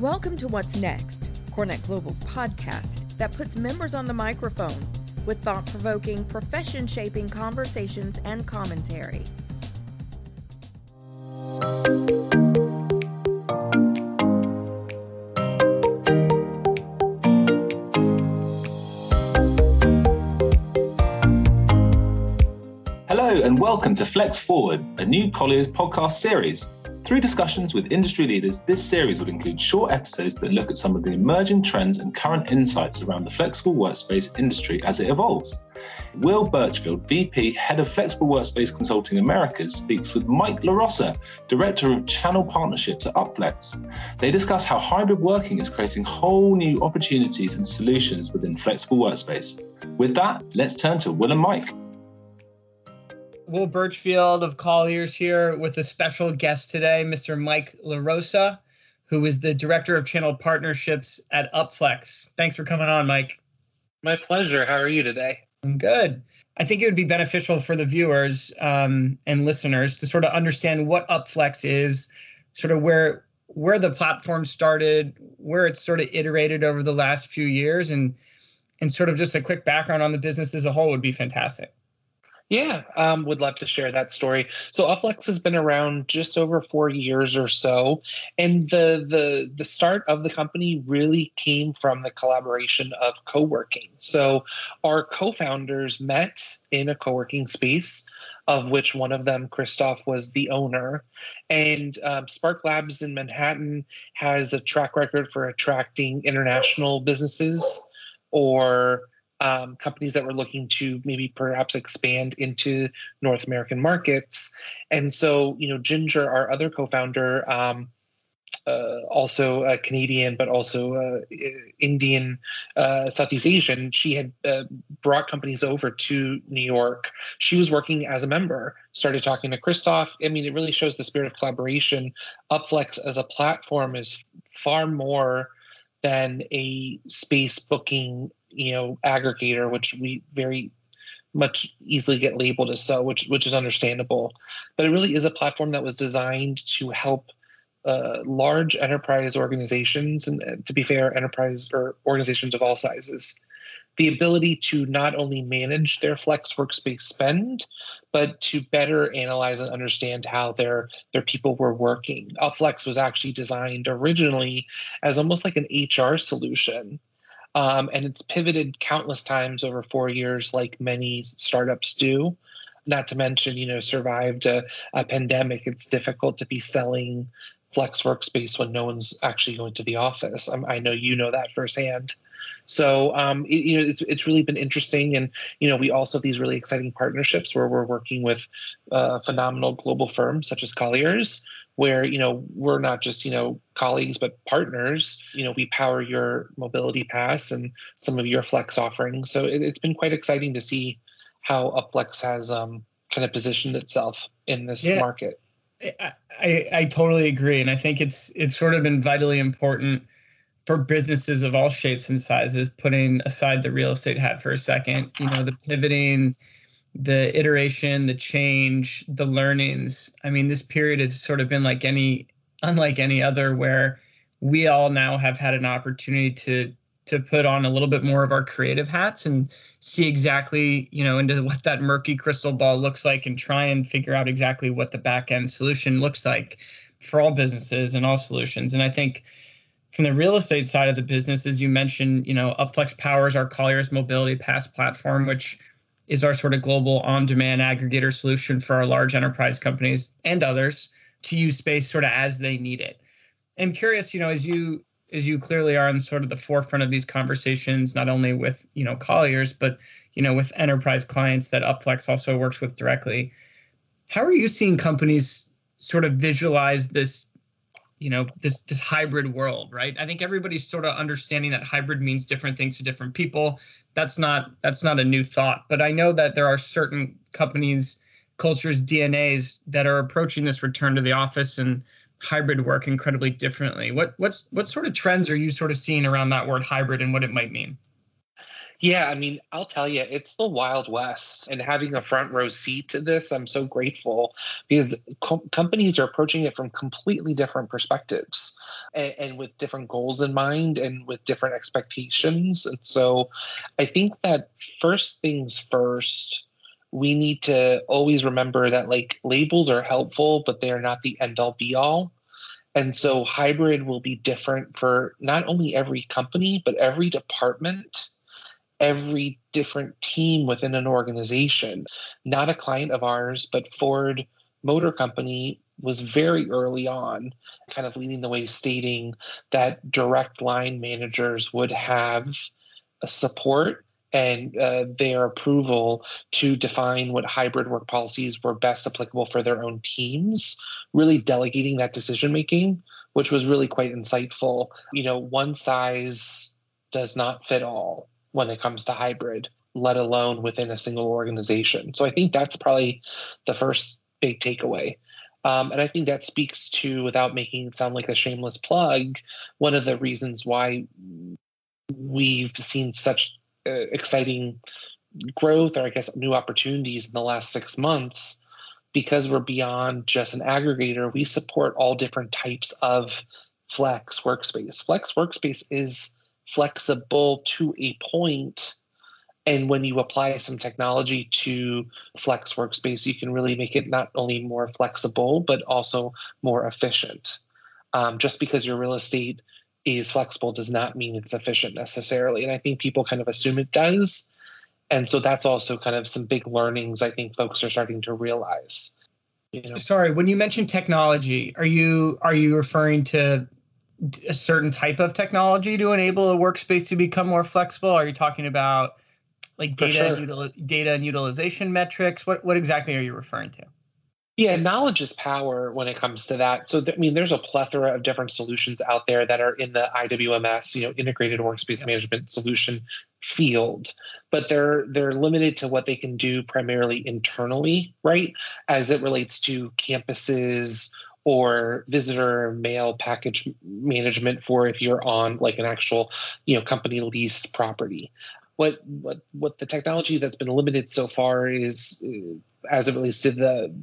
Welcome to What's Next, CoreNet Global's podcast that puts members on the microphone with thought provoking, profession shaping conversations and commentary. Hello, and welcome to Flex Forward, a new Colliers podcast series. Through discussions with industry leaders, this series will include short episodes that look at some of the emerging trends and current insights around the flexible workspace industry as it evolves. Will Birchfield, VP, Head of Flexible Workspace Consulting Americas, speaks with Mike LaRosa, Director of Channel Partnerships at Upflex. They discuss how hybrid working is creating whole new opportunities and solutions within flexible workspace. With that, let's turn to Will and Mike. Will Birchfield of Colliers here with a special guest today, Mr. Mike LaRosa, who is the Director of Channel Partnerships at Upflex. Thanks for coming on, Mike. My pleasure. How are you today? I'm good. I think it would be beneficial for the viewers um, and listeners to sort of understand what Upflex is, sort of where where the platform started, where it's sort of iterated over the last few years, and and sort of just a quick background on the business as a whole would be fantastic. Yeah, um, would love to share that story. So Upflex has been around just over four years or so, and the the the start of the company really came from the collaboration of co-working. So our co-founders met in a co-working space, of which one of them, Christoph, was the owner. And um, Spark Labs in Manhattan has a track record for attracting international businesses or um, companies that were looking to maybe perhaps expand into North American markets. And so, you know, Ginger, our other co-founder, um, uh, also a Canadian, but also uh, Indian, uh, Southeast Asian. She had uh, brought companies over to New York. She was working as a member, started talking to Christoph. I mean, it really shows the spirit of collaboration. Upflex as a platform is far more than a space booking you know aggregator which we very much easily get labeled as so which which is understandable. But it really is a platform that was designed to help uh, large enterprise organizations and to be fair enterprise or organizations of all sizes. The ability to not only manage their flex workspace spend but to better analyze and understand how their their people were working. Upflex was actually designed originally as almost like an hr solution um, and it's pivoted countless times over four years, like many startups do. Not to mention, you know, survived a, a pandemic. It's difficult to be selling flex workspace when no one's actually going to the office. I'm, i know you know that firsthand. So um, it, you know it's it's really been interesting, and you know we also have these really exciting partnerships where we're working with uh, phenomenal global firms such as Colliers, where you know we're not just you know colleagues but partners. You know we power your mobility pass and some of your flex offerings. So it, has been quite exciting to see how upflex has um, kind of positioned itself in this yeah, market. I, I, I totally agree. And i think it's it's sort of been vitally important for businesses of all shapes and sizes putting aside the real estate hat for a second you know the pivoting the iteration, the change, the learnings. I mean, this period has sort of been like any unlike any other where we all now have had an opportunity to to put on a little bit more of our creative hats and see exactly, you know, into what that murky crystal ball looks like and try and figure out exactly what the back end solution looks like for all businesses and all solutions. And I think from the real estate side of the business, as you mentioned, you know, Upflex powers our Colliers Mobility Pass platform, which is our sort of global on demand aggregator solution for our large enterprise companies and others to use space sort of as they need it. I'm curious, you know, as you as you clearly are in sort of the forefront of these conversations, not only with you know Colliers, but you know with enterprise clients that Upflex also works with directly. How are you seeing companies sort of visualize this, you know, this this hybrid world, right? I think everybody's sort of understanding that hybrid means different things to different people. That's not that's not a new thought but i know that there are certain companies cultures dnas that are approaching this return to the office and hybrid work incredibly differently. What what's what sort of trends are you sort of seeing around that word hybrid and what it might mean Yeah, I mean, I'll tell you, it's the Wild West. And having a front row seat to this, I'm so grateful because co- companies are approaching it from completely different perspectives and, and, with different goals in mind and with different expectations. And so I think that first things first, we need to always remember that like labels are helpful, but they are not the end all be all. And so hybrid will be different for not only every company, but every department every different team within an organization. Not a client of ours, but Ford Motor Company was very early on kind of leading the way, stating that direct line managers would have support and uh, their approval to define what hybrid work policies were best applicable for their own teams, really delegating that decision making, which was really quite insightful. You know, one size does not fit all when it comes to hybrid, let alone within a single organization. So I think that's probably the first big takeaway. Um, and I think that speaks to, without making it sound like a shameless plug, one of the reasons why we've seen such uh, exciting growth or I guess new opportunities in the last six months because we're beyond just an aggregator. We support all different types of Flex workspace. Flex workspace is flexible to a point and when you apply some technology to flex workspace you can really make it not only more flexible but also more efficient um, just because your real estate is flexible does not mean it's efficient necessarily and i think people kind of assume it does and so that's also kind of some big learnings i think folks are starting to realize you know? sorry when you mention technology are you are you referring to a certain type of technology to enable a workspace to become more flexible? Are you talking about like data sure. and util- data and utilization metrics? What what exactly are you referring to? Yeah, knowledge is power when it comes to that. So, th- I mean, there's a plethora of different solutions out there that are in the IWMS, you know, integrated workspace management solution field, but they're they're limited to what they can do primarily internally, right? As it relates to campuses or visitor mail package management for if you're on like an actual you know company leased property. What what what the technology that's been limited so far is uh, as it relates to the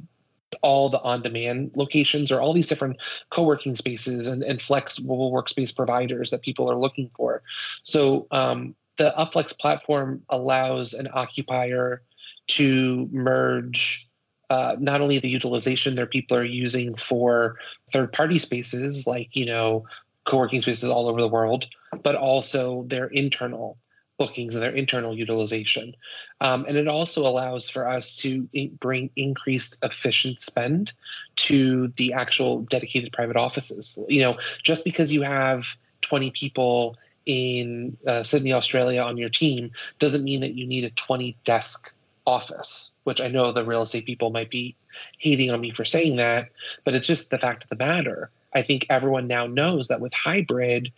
all the on-demand locations or all these different co-working spaces and, and flexible workspace providers that people are looking for. So um, the upflex platform allows an occupier to merge uh, not only the utilization their people are using for third party spaces like you know co-working spaces all over the world but also their internal bookings and their internal utilization. Um, and it also allows for us to bring increased efficient spend to the actual dedicated private offices. You know just because you have 20 people in uh, sydney australia on your team doesn't mean that you need a 20 desk office, which I know the real estate people might be hating on me for saying that, but it's just the fact of the matter. I think everyone now knows that with hybrid,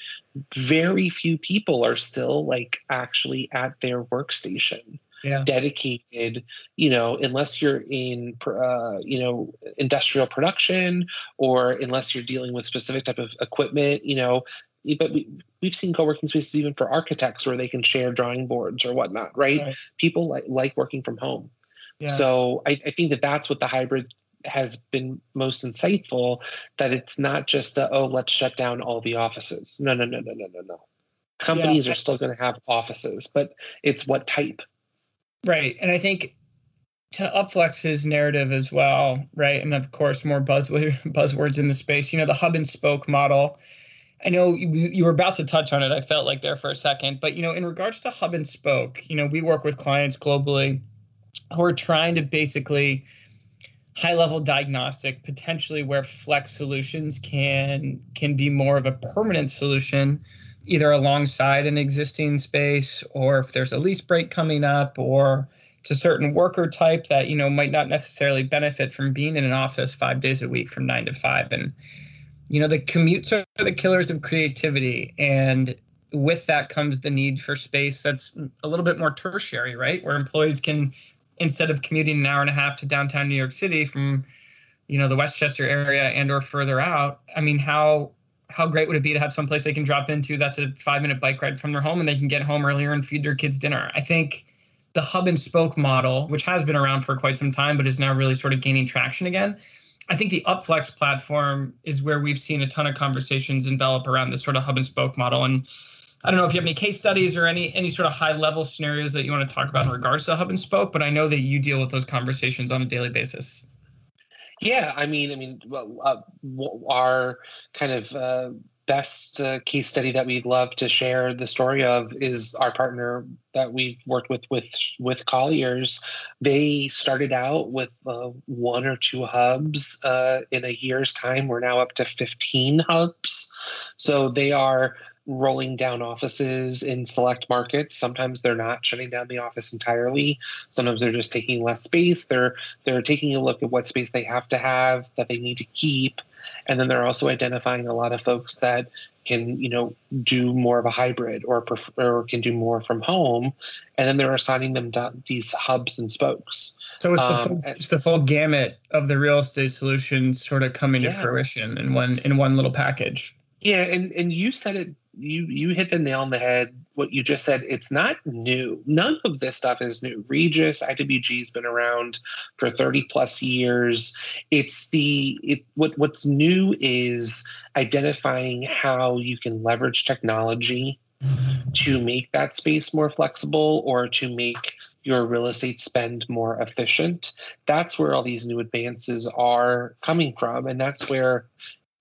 very few people are still like actually at their workstation. Yeah. dedicated you know unless you're in uh, you know industrial production or unless you're dealing with specific type of equipment you know but we, we've seen co-working spaces even for architects where they can share drawing boards or whatnot right, right. people like, like working from home yeah. so I, I, think that that's what the hybrid has been most insightful that it's not just a, oh let's shut down all the offices no no no no no no no companies yeah. are still going to have offices but it's what type right and i think to Upflex's narrative as well, right? And of course, more buzzword, buzzwords in the space. You know, the hub and spoke model I know you, were about to touch on it. I felt like there for a second, but you know, in regards to hub and spoke, you know, we work with clients globally who are trying to basically high level diagnostic potentially where flex solutions can can be more of a permanent solution either alongside an existing space or if there's a lease break coming up or it's a certain worker type that you know might not necessarily benefit from being in an office 5 days a week from 9 to 5 and you know the commutes are the killers of creativity and with that comes the need for space that's a little bit more tertiary right where employees can instead of commuting an hour and a half to downtown new york city from you know the westchester area and or further out i mean how how great would it be to have someplace they can drop into that's a five minute bike ride from their home and they can get home earlier and feed their kids dinner? I think the hub and spoke model, which has been around for quite some time, but is now really sort of gaining traction again. I think the Upflex platform is where we've seen a ton of conversations envelop around this sort of hub and spoke model. And I don't know if you have any case studies or any any sort of high level scenarios that you want to talk about in regards to hub and spoke, but I know that you deal with those conversations on a daily basis. Yeah, I mean, I mean, uh, our kind of uh, best uh, case study that we'd love to share the story of is our partner that we've worked with with with Colliers. They started out with uh, one or two hubs. Uh, in a year's time, we're now up to fifteen hubs. So they are rolling down offices in select markets. Sometimes they're not shutting down the office entirely. Sometimes they're just taking less space. They're they're taking a look at what space they have to have that they need to keep. And then they're also identifying a lot of folks that can, you know, do more of a hybrid or prefer, or can do more from home. And then they're assigning them these hubs and spokes. So it's the, um, full, it's the full gamut of the real estate solutions sort of coming yeah. to fruition in one in one little package. Yeah, and and you said it you you hit the nail on the head what you just said it's not new. None of this stuff is new. Regus, iwg has been around for 30 plus years. It's the it what what's new is identifying how you can leverage technology to make that space more flexible or to make your real estate spend more efficient. That's where all these new advances are coming from. And that's where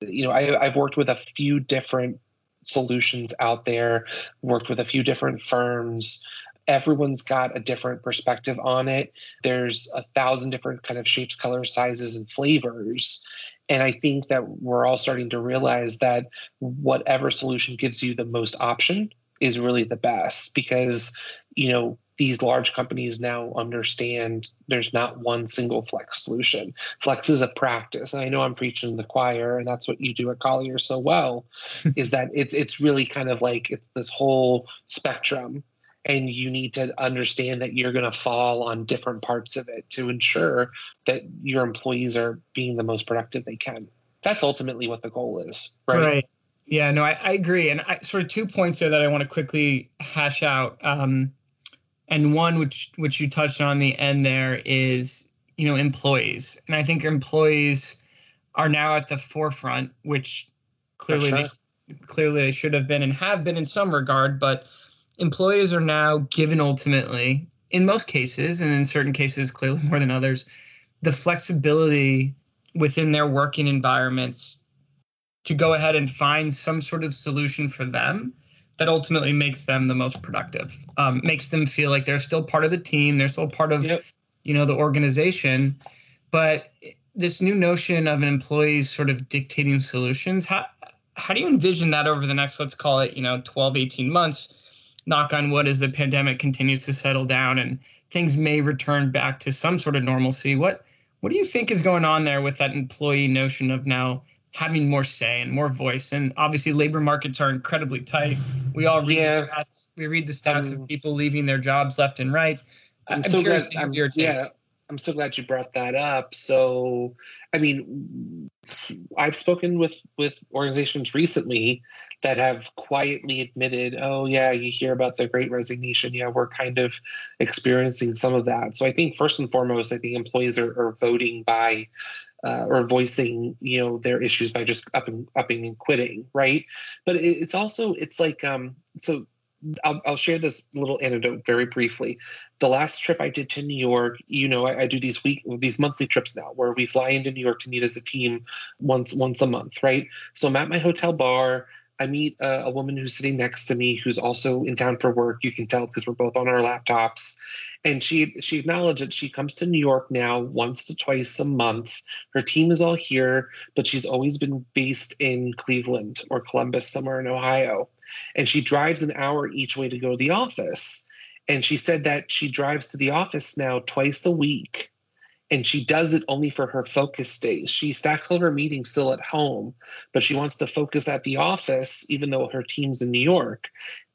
you know I, i've worked with a few different solutions out there, worked with a few different firms. Everyone's got a different perspective on it. There's a thousand different kind of shapes, colors, sizes, and flavors. And I think that we're all starting to realize that whatever solution gives you the most option is really the best because, you know, these large companies now understand there's not one single flex solution. Flex is a practice. And I know I'm preaching to the choir, and that's what you do at Collier so well, is that it's it's really kind of like it's this whole spectrum. And you need to understand that you're going to fall on different parts of it to ensure that your employees are being the most productive they can. That's ultimately what the goal is, right? Right. Yeah, no, I, I agree. And I sort of two points there that I want to quickly hash out. Um, and one which which you touched on the end there is you know employees and i think employees are now at the forefront which clearly sure. they, clearly they should have been and have been in some regard but employees are now given ultimately in most cases and in certain cases clearly more than others the flexibility within their working environments to go ahead and find some sort of solution for them that ultimately makes them the most productive. Um, makes them feel like they're still part of the team, they're still part of, yep. you know, the organization. But this new notion of an employee sort of dictating solutions, how how do you envision that over the next, let's call it, you know, 12, 18 months? Knock on wood as the pandemic continues to settle down and things may return back to some sort of normalcy. What what do you think is going on there with that employee notion of now having more say and more voice. And obviously, labor markets are incredibly tight. We all read yeah. the stats. We read the stats um, of people leaving their jobs left and right. I'm, I'm so glad. I'm, yeah, I'm so glad you brought that up. So, I mean, I've spoken with with organizations recently that have quietly admitted, "Oh, yeah, you hear about the Great Resignation. Yeah, we're kind of experiencing some of that." So, I think first and foremost, I think employees are, are voting by uh, or voicing you know their issues by just up and upping and quitting right but it, it's also it's like um so I'll, I'll, share this little anecdote very briefly. The last trip I did to New York, you know, I, I, do these week these monthly trips now, where we fly into New York to meet as a team once once a month, right? So I'm at my hotel bar. I meet a, a woman who's sitting next to me, who's also in town for work. You can tell because we're both on our laptops, and she she acknowledged that she comes to New York now once to twice a month. Her team is all here, but she's always been based in Cleveland or Columbus, somewhere in Ohio. And she drives an hour each way to go to the office. And she said that she drives to the office now twice a week. And she does it only for her focus days. She stacks all her meetings still at home, but she wants to focus at the office, even though her team's in New York.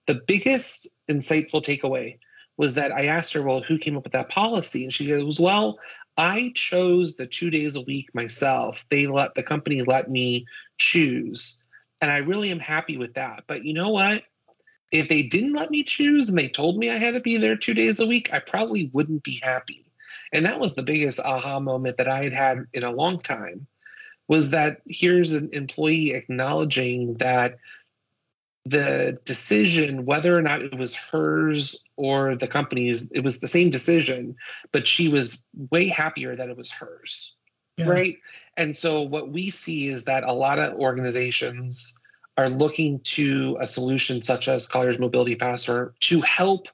The biggest insightful takeaway was that I asked her, well, who came up with that policy? And she goes, well, I chose the two days a week myself. They let the company let me choose. And I really am happy with that. But you know what? If they didn't let me choose and they told me I had to be there two days a week, I probably wouldn't be happy. And that was the biggest aha moment that I had had in a long time was that here's an employee acknowledging that the decision whether or not it was hers or the company's it was the same decision but she was way happier that it was hers yeah. right and so what we see is that a lot of organizations are looking to a solution such as colliers mobility passer to help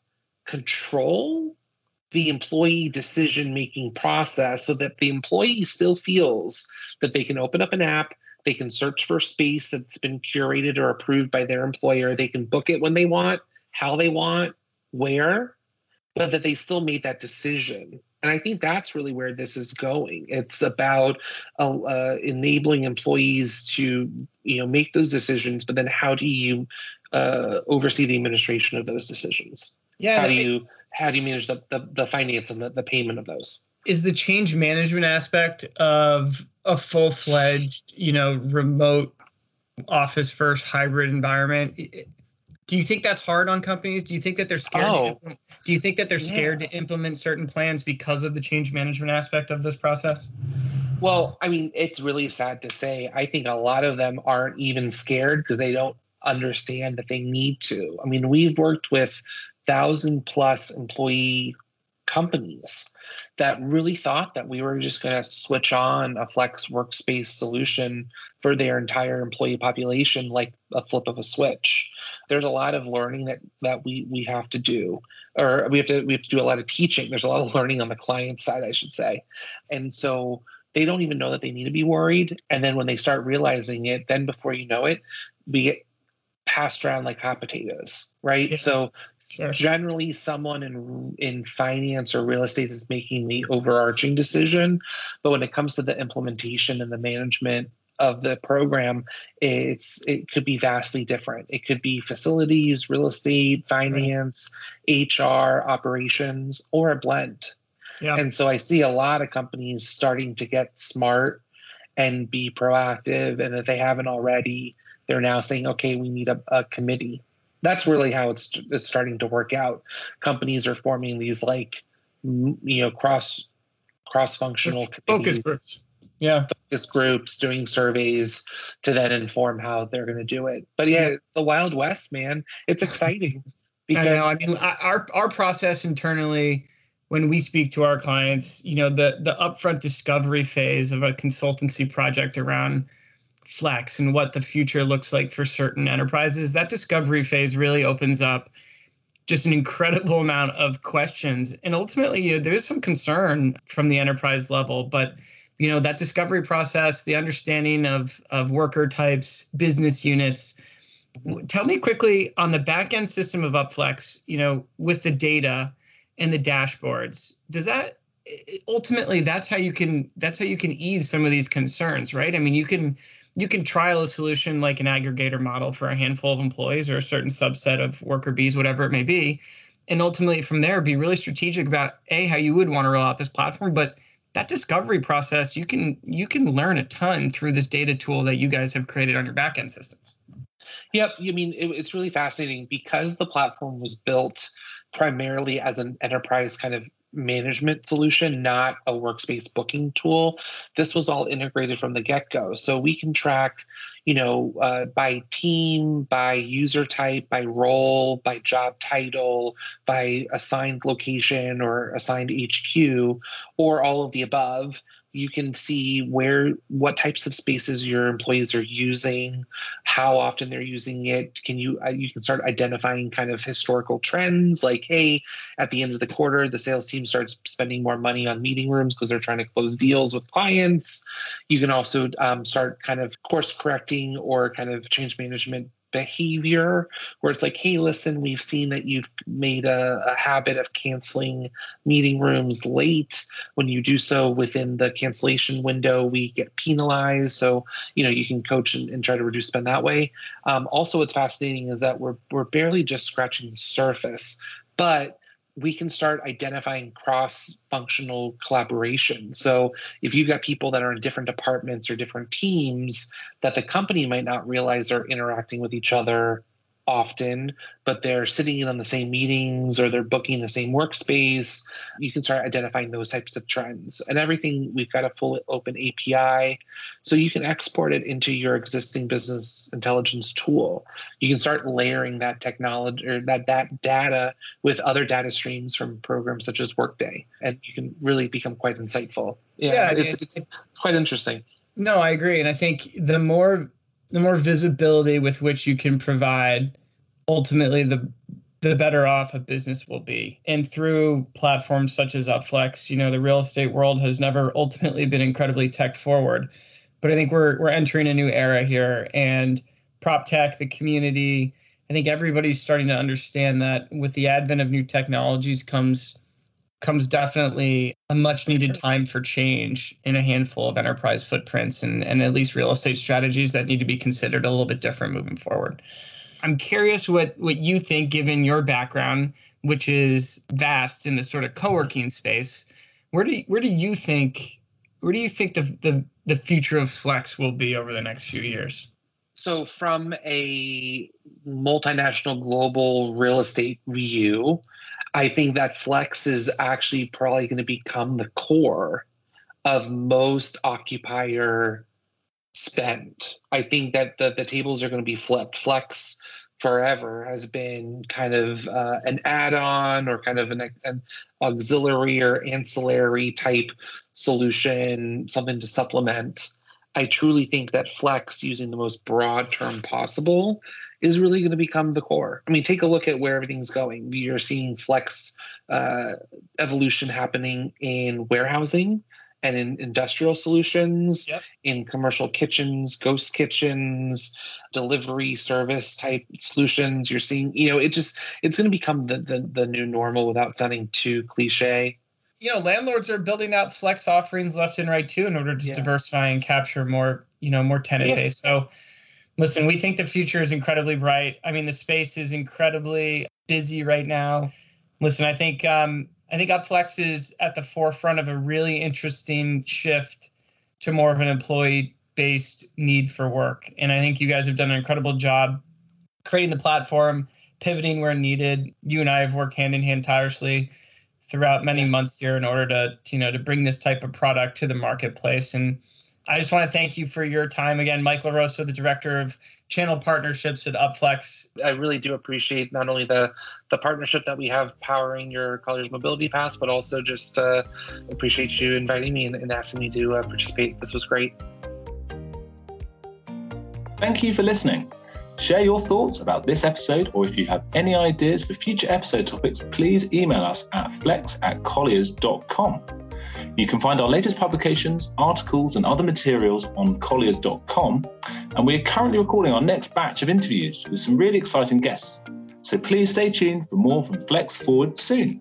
control the employee decision making process so that the employee still feels that they can open up an app they can search for space that's been curated or approved by their employer. They can book it when they want, how they want, where, but that they still made that decision. And I think that's really where this is going. It's about uh, uh, enabling employees to, you know, make those decisions. But then, how do you uh, oversee the administration of those decisions? Yeah. How do you how do you manage the the, the finance and the, the payment of those? Is the change management aspect of a full fledged, you know, remote office first hybrid environment. Do you think that's hard on companies? Do you think that they're scared? Oh, do you think that they're scared yeah. to implement certain plans because of the change management aspect of this process? Well, I mean, it's really sad to say. I think a lot of them aren't even scared because they don't understand that they need to. I mean, we've worked with thousand plus employee companies that really thought that we were just going to switch on a flex workspace solution for their entire employee population like a flip of a switch. There's a lot of learning that that we we have to do or we have to we have to do a lot of teaching. There's a lot of learning on the client side i should say. And so they don't even know that they need to be worried. And then when they start realizing it then before you know it we get passed around like hot potatoes, right? Yeah. So sure. generally, someone in in finance or real estate is making the overarching decision, but when it comes to the implementation and the management of the program, it's it could be vastly different. It could be facilities, real estate, finance, right. HR, operations, or a blend. Yeah. And so I see a lot of companies starting to get smart and be proactive, and that they haven't already, they're now saying, okay, we need a, a committee. That's really how it's it's starting to work out. Companies are forming these like you know cross cross functional focus groups. Yeah, focus groups doing surveys to then inform how they're going to do it. But yeah, it's the Wild West, man. It's exciting. Because- I know. I mean, our our process internally when we speak to our clients, you know, the the upfront discovery phase of a consultancy project around flex and what the future looks like for certain enterprises, that discovery phase really opens up just an incredible amount of questions. And ultimately, you know, there's some concern from the enterprise level, but you know, that discovery process, the understanding of of worker types, business units. Tell me quickly on the back end system of Upflex, you know, with the data and the dashboards, does that ultimately that's how you can that's how you can ease some of these concerns, right? I mean, you can you can trial a solution like an aggregator model for a handful of employees or a certain subset of worker bees, whatever it may be. And ultimately, from there, be really strategic about a how you would want to roll out this platform, but that discovery process you can you can learn a ton through this data tool that you guys have created on your backend systems. Yep, I mean it, it's really fascinating because the platform was built primarily as an enterprise kind of management solution, not a workspace booking tool. This was all integrated from the get go. So we can track, you know, uh, by team, by user type, by role, by job title, by assigned location or assigned HQ, or all of the above you can see where what types of spaces your employees are using how often they're using it. Can you uh, you can start identifying kind of historical trends like hey at the end of the quarter the sales team starts spending more money on meeting rooms because they're trying to close deals with clients. You can also um, start kind of course correcting or kind of change management behavior where it's like, hey, listen, we've seen that you've made a, a, habit of canceling meeting rooms late. When you do so within the cancellation window, we get penalized. So, you know, you can coach and, and try to reduce spend that way. Um, also, what's fascinating is that we're, we're barely just scratching the surface, but we can start identifying cross functional collaboration. So, if you've got people that are in different departments or different teams that the company might not realize are interacting with each other often, but they're sitting in on the same meetings or they're booking the same workspace, you can start identifying those types of trends. And everything, we've got a full open API. So you can export it into your existing business intelligence tool. You can start layering that technology or that, that data with other data streams from programs such as Workday. And you can really become quite insightful. Yeah, yeah it's, it's, it's quite interesting. No, I agree. And I think the more the more visibility with which you can provide ultimately the the better off a business will be. And through platforms such as Upflex, you know, the real estate world has never ultimately been incredibly tech forward. But I think we're we're entering a new era here and prop tech, the community, I think everybody's starting to understand that with the advent of new technologies comes comes definitely a much needed time for change in a handful of enterprise footprints and, and at least real estate strategies that need to be considered a little bit different moving forward. I'm curious what what you think, given your background, which is vast in the sort of co-working space. Where do you, where do you think where do you think the, the the future of flex will be over the next few years? So, from a multinational global real estate view, I think that flex is actually probably going to become the core of most occupier spend. I think that the, the tables are going to be flipped. Flex forever has been kind of uh, an add-on or kind of an, an, auxiliary or ancillary type solution, something to supplement. I truly think that flex, using the most broad term possible, is really going to become the core. I mean, take a look at where everything's going. You're seeing flex uh, evolution happening in warehousing and in industrial solutions, yep. in commercial kitchens, ghost kitchens, delivery service type solutions. You're seeing, you know, it just it's going to become the, the the new normal without sounding too cliche. You know, landlords are building out flex offerings left and right too in order to yeah. diversify and capture more, you know, more tenant yeah. base. So listen, we think the future is incredibly bright. I mean, the space is incredibly busy right now. Listen, I think um, I think Upflex is at the forefront of a really interesting shift to more of an employee based need for work. And I think you guys have done an incredible job creating the platform, pivoting where needed. You and I have worked hand in hand tirelessly throughout many months here in order to, to you know to bring this type of product to the marketplace and I just want to thank you for your time again, Mike LaRosa, the director of channel partnerships at Upflex. I really do appreciate not only the the partnership that we have powering your Colliers Mobility Pass, but also just uh, appreciate you inviting me and, and asking me to uh, participate. This was great. Thank you for listening. Share your thoughts about this episode, or if you have any ideas for future episode topics, please email us at flex at colliers.com. You can find our latest publications, articles, and other materials on colliers.com. And we're currently recording our next batch of interviews with some really exciting guests. So please stay tuned for more from Flex Forward soon.